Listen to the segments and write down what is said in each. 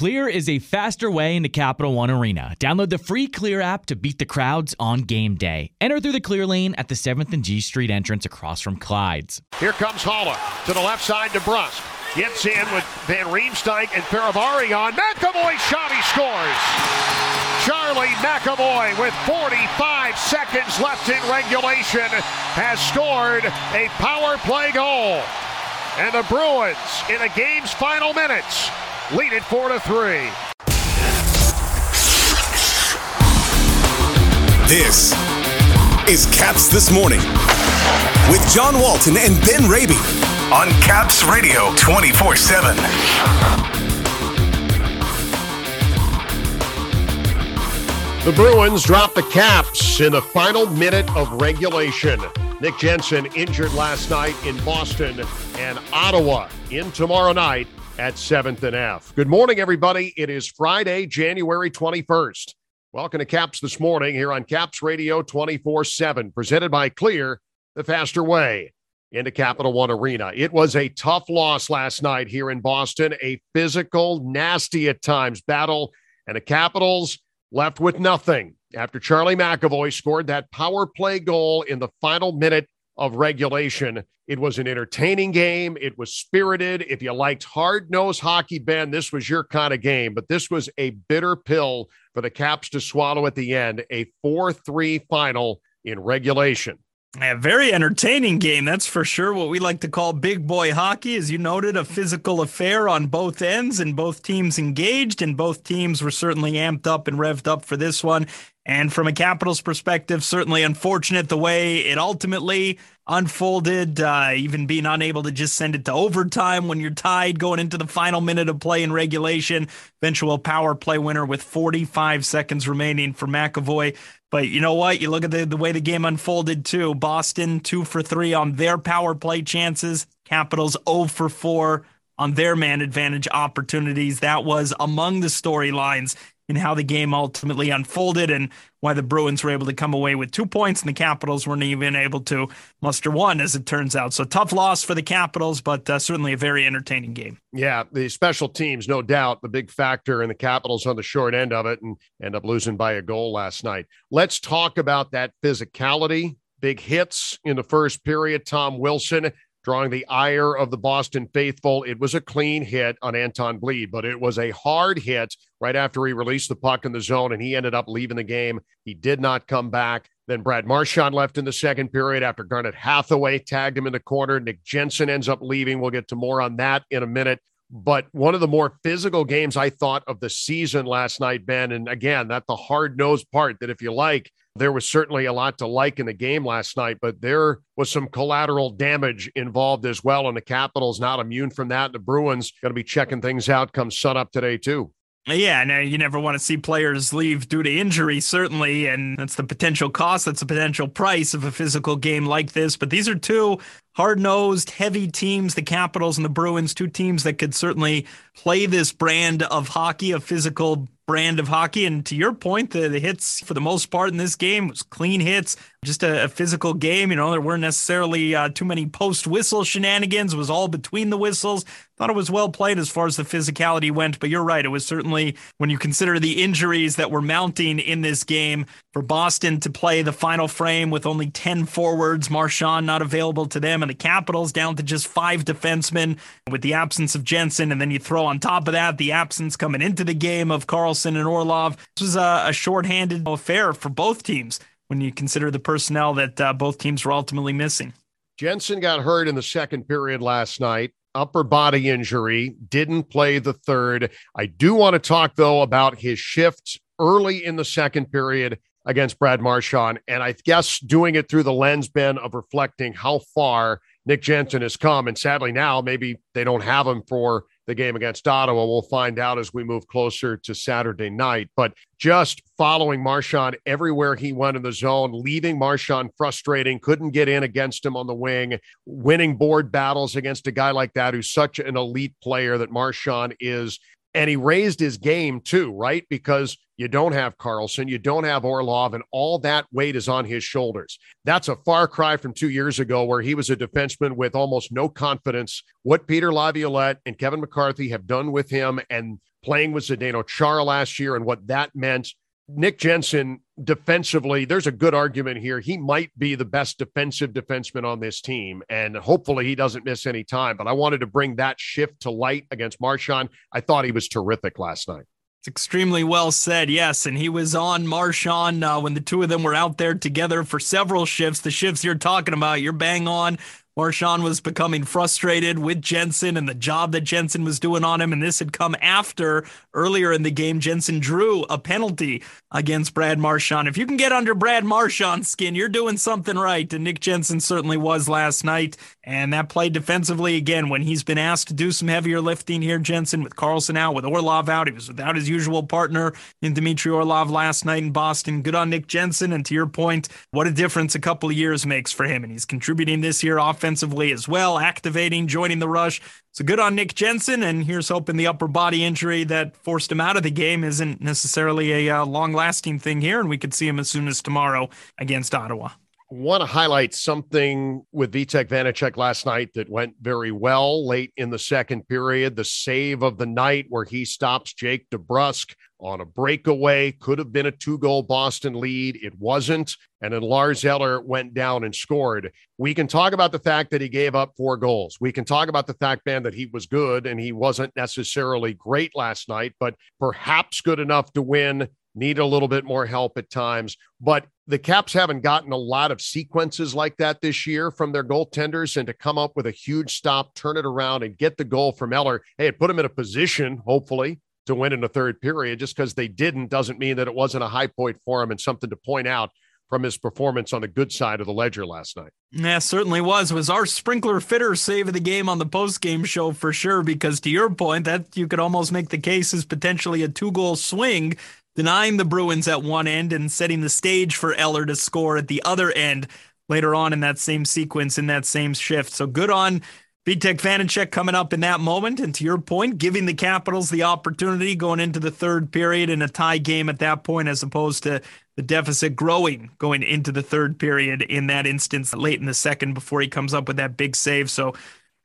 Clear is a faster way into Capital One Arena. Download the free Clear app to beat the crowds on game day. Enter through the Clear lane at the 7th and G Street entrance across from Clyde's. Here comes Haula to the left side to DeBrusk. Gets in with Van Riemsdyk and Fehervary on. McAvoy shot, he scores. Charlie McAvoy with 45 seconds left in regulation has scored a power play goal. And the Bruins, in the game's final minutes, lead it 4 to 3. This is Caps This Morning with John Walton and Ben Raby on Caps Radio 24 7. The Bruins drop the Caps in the final minute of regulation. Nick Jensen injured last night in Boston and Ottawa in tomorrow night at 7th and F. Good morning, everybody. It is Friday, January 21st. Welcome to Caps this morning here on Caps Radio 24 7, presented by Clear, the faster way into Capital One Arena. It was a tough loss last night here in Boston, a physical, nasty at times battle, and the Capitals left with nothing after Charlie McAvoy scored that power play goal in the final minute of regulation. It was an entertaining game. It was spirited. If you liked hard nosed hockey, Ben, this was your kind of game, but this was a bitter pill for the Caps to swallow at the end, a 4 3 final in regulation. A very entertaining game, that's for sure. What we like to call big boy hockey, as you noted, a physical affair on both ends, and both teams engaged, and both teams were certainly amped up and revved up for this one. And from a Capitals perspective, certainly unfortunate the way it ultimately unfolded, uh, even being unable to just send it to overtime when you're tied going into the final minute of play in regulation. Eventual power play winner with 45 seconds remaining for McAvoy. But you know what? You look at the, the way the game unfolded too. Boston two for three on their power play chances. Capitals 0 for 4 on their man advantage opportunities. That was among the storylines in how the game ultimately unfolded and why the Bruins were able to come away with two points and the Capitals weren't even able to muster one, as it turns out. So tough loss for the Capitals, but uh, certainly a very entertaining game. Yeah, the special teams, no doubt, the big factor, in the Capitals on the short end of it and end up losing by a goal last night. Let's talk about that physicality. Big hits in the first period. Tom Wilson drawing the ire of the Boston faithful. It was a clean hit on Anton Blidh, but it was a hard hit right after he released the puck in the zone and he ended up leaving the game. He did not come back. Then Brad Marchand left in the second period after Garnett Hathaway tagged him in the corner. Nick Jensen ends up leaving. We'll get to more on that in a minute. But one of the more physical games I thought of the season last night, Ben. And again, that's the hard nosed part that if you like, there was certainly a lot to like in the game last night, but there was some collateral damage involved as well. And the Capitals not immune from that. The Bruins going to be checking things out come sun up today, too. Yeah, no, you never want to see players leave due to injury, certainly, and that's the potential cost. That's the potential price of a physical game like this. But these are two hard-nosed, heavy teams, the Capitals and the Bruins, two teams that could certainly play this brand of hockey, a physical brand of hockey. And to your point, the, the hits for the most part in this game was clean hits, just a, a physical game. You know, there weren't necessarily uh, too many post whistle shenanigans. It was all between the whistles. Thought it was well played as far as the physicality went. But you're right. It was certainly when you consider the injuries that were mounting in this game for Boston to play the final frame with only 10 forwards, Marchand not available to them, and the Capitals down to just five defensemen with the absence of Jensen. And then you throw on top of that the absence coming into the game of Carlson and Orlov. This was a, a shorthanded affair for both teams when you consider the personnel that uh, both teams were ultimately missing. Jensen got hurt in the second period last night. Upper body injury, didn't play the third. I do want to talk, though, about his shift early in the second period against Brad Marchand. And I guess doing it through the lens, Ben, of reflecting how far Nick Jensen has come. And sadly, now maybe they don't have him for the game against Ottawa. We'll find out as we move closer to Saturday night. But just following Marchand everywhere he went in the zone, leaving Marchand frustrating, couldn't get in against him on the wing, winning board battles against a guy like that who's such an elite player that Marchand is. And he raised his game too, right? Because you don't have Carlson, you don't have Orlov, and all that weight is on his shoulders. That's a far cry from two years ago, where he was a defenseman with almost no confidence. What Peter Laviolette and Kevin McCarthy have done with him, and playing with Zdeno Chara last year and what that meant. Nick Jensen defensively, there's a good argument here. He might be the best defensive defenseman on this team, and hopefully he doesn't miss any time. But I wanted to bring that shift to light against Marchand. I thought he was terrific last night. It's extremely well said, yes. And he was on Marchand uh, when the two of them were out there together for several shifts. The shifts you're talking about, you're bang on. Marchand was becoming frustrated with Jensen and the job that Jensen was doing on him. And this had come after earlier in the game, Jensen drew a penalty against Brad Marchand. If you can get under Brad Marchand's skin, you're doing something right. And Nick Jensen certainly was last night. And that played defensively again when he's been asked to do some heavier lifting here, Jensen, with Carlson out, with Orlov out. He was without his usual partner in Dmitry Orlov last night in Boston. Good on Nick Jensen. And to your point, what a difference a couple of years makes for him. And he's contributing this year offensively as well, activating, joining the rush. So good on Nick Jensen. And here's hoping the upper body injury that forced him out of the game isn't necessarily a uh, long lasting thing here. And we could see him as soon as tomorrow against Ottawa want to highlight something with Vitek Vanecek last night that went very well late in the second period. The save of the night where he stops Jake DeBrusk on a breakaway could have been a two goal Boston lead. It wasn't. And then Lars Eller went down and scored. We can talk about the fact that he gave up four goals. We can talk about the fact, man, that he was good and he wasn't necessarily great last night, but perhaps good enough to win need a little bit more help at times. But the Caps haven't gotten a lot of sequences like that this year from their goaltenders, and to come up with a huge stop, turn it around, and get the goal from Eller, hey, it put him in a position, hopefully, to win in the third period. Just because they didn't doesn't mean that it wasn't a high point for him and something to point out from his performance on the good side of the ledger last night. Yeah, certainly was. Was our sprinkler fitter save of the game on the post game show for sure. Because to your point, that you could almost make the case as potentially a two goal swing denying the Bruins at one end and setting the stage for Eller to score at the other end later on in that same sequence in that same shift. So good on Vitek Vanecek coming up in that moment. And to your point, giving the Capitals the opportunity going into the third period in a tie game at that point, as opposed to the deficit growing going into the third period in that instance late in the second before he comes up with that big save. So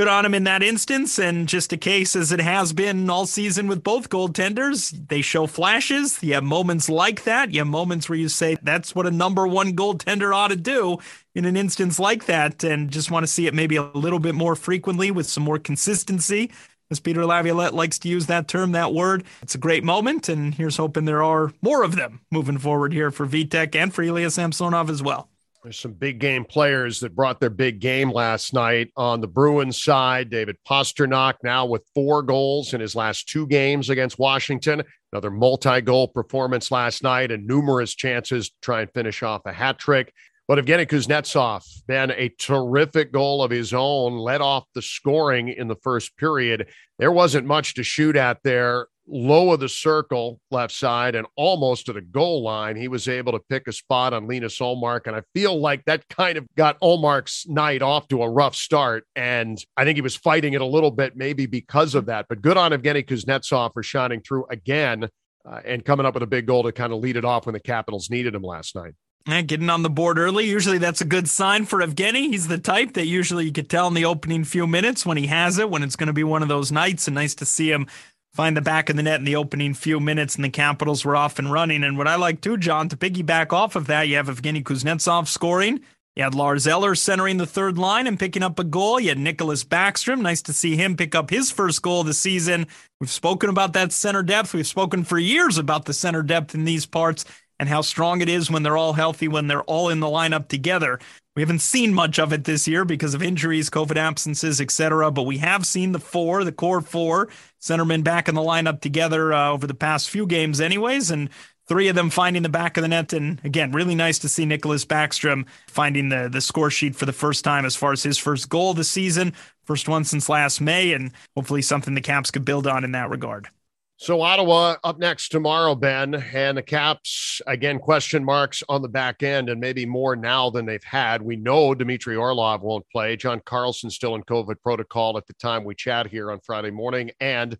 good on him in that instance. And just a case as it has been all season with both goaltenders, they show flashes. You have moments like that. You have moments where you say, that's what a number one goaltender ought to do in an instance like that. And just want to see it maybe a little bit more frequently with some more consistency. As Peter Laviolette likes to use that term, that word. It's a great moment, and here's hoping there are more of them moving forward here for Vitek and for Ilya Samsonov as well. There's some big game players that brought their big game last night on the Bruins side. David Pastrnak now with four goals in his last two games against Washington. Another multi goal performance last night and numerous chances to try and finish off a hat trick. But Evgeny Kuznetsov, then a terrific goal of his own, led off the scoring in the first period. There wasn't much to shoot at there low of the circle left side and almost to the goal line. He was able to pick a spot on Linus Ullmark. And I feel like that kind of got Ullmark's night off to a rough start. And I think he was fighting it a little bit, maybe because of that. But good on Evgeny Kuznetsov for shining through again uh, and coming up with a big goal to kind of lead it off when the Capitals needed him last night. And getting on the board early. Usually that's a good sign for Evgeny. He's the type that usually you could tell in the opening few minutes when he has it, when it's going to be one of those nights. And nice to see him find the back of the net in the opening few minutes, and the Capitals were off and running. And what I like too, John, to piggyback off of that, you have Evgeny Kuznetsov scoring. You had Lars Eller centering the third line and picking up a goal. You had Nicklas Backstrom. Nice to see him pick up his first goal of the season. We've spoken about that center depth. We've spoken for years about the center depth in these parts and how strong it is when they're all healthy, when they're all in the lineup together. We haven't seen much of it this year because of injuries, COVID absences, etc. But we have seen the four, the core four centermen back in the lineup together uh, over the past few games, anyways, and three of them finding the back of the net. And again, really nice to see Nicklas Backstrom finding the the score sheet for the first time as far as his first goal of the season, first one since last May, and hopefully something the Caps could build on in that regard. So Ottawa up next tomorrow, Ben, and the Caps again question marks on the back end, and maybe more now than they've had. We know Dmitry Orlov won't play. John Carlson still in COVID protocol at the time we chat here on Friday morning, and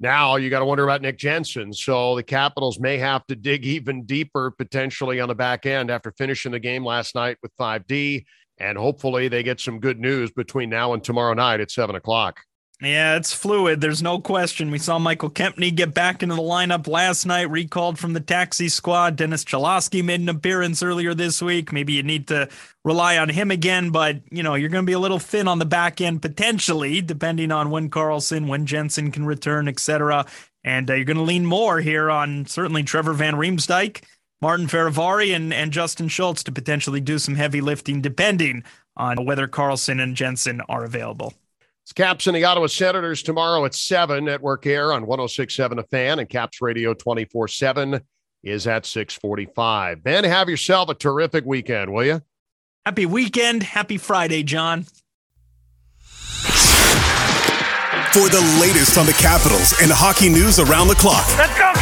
now you got to wonder about Nick Jensen. So the Capitals may have to dig even deeper potentially on the back end after finishing the game last night with 5D, and hopefully they get some good news between now and tomorrow night at seven o'clock. Yeah, it's fluid. There's no question. We saw Michael Kempny get back into the lineup last night, recalled from the taxi squad. Dennis Cholowski made an appearance earlier this week. Maybe you need to rely on him again, but you know, you're going to be a little thin on the back end potentially, depending on when Carlson, when Jensen can return, etc. And uh, you're going to lean more here on certainly Trevor Van Riemsdyk, Martin Fehervary, and, and Justin Schultz to potentially do some heavy lifting, depending on whether Carlson and Jensen are available. It's Caps and the Ottawa Senators tomorrow at 7. Network Air on 1067 A Fan and Caps Radio 24 7 is at 645. Ben, have yourself a terrific weekend, will you? Happy weekend. Happy Friday, John. For the latest on the Capitals and hockey news around the clock. Let's go, Caps!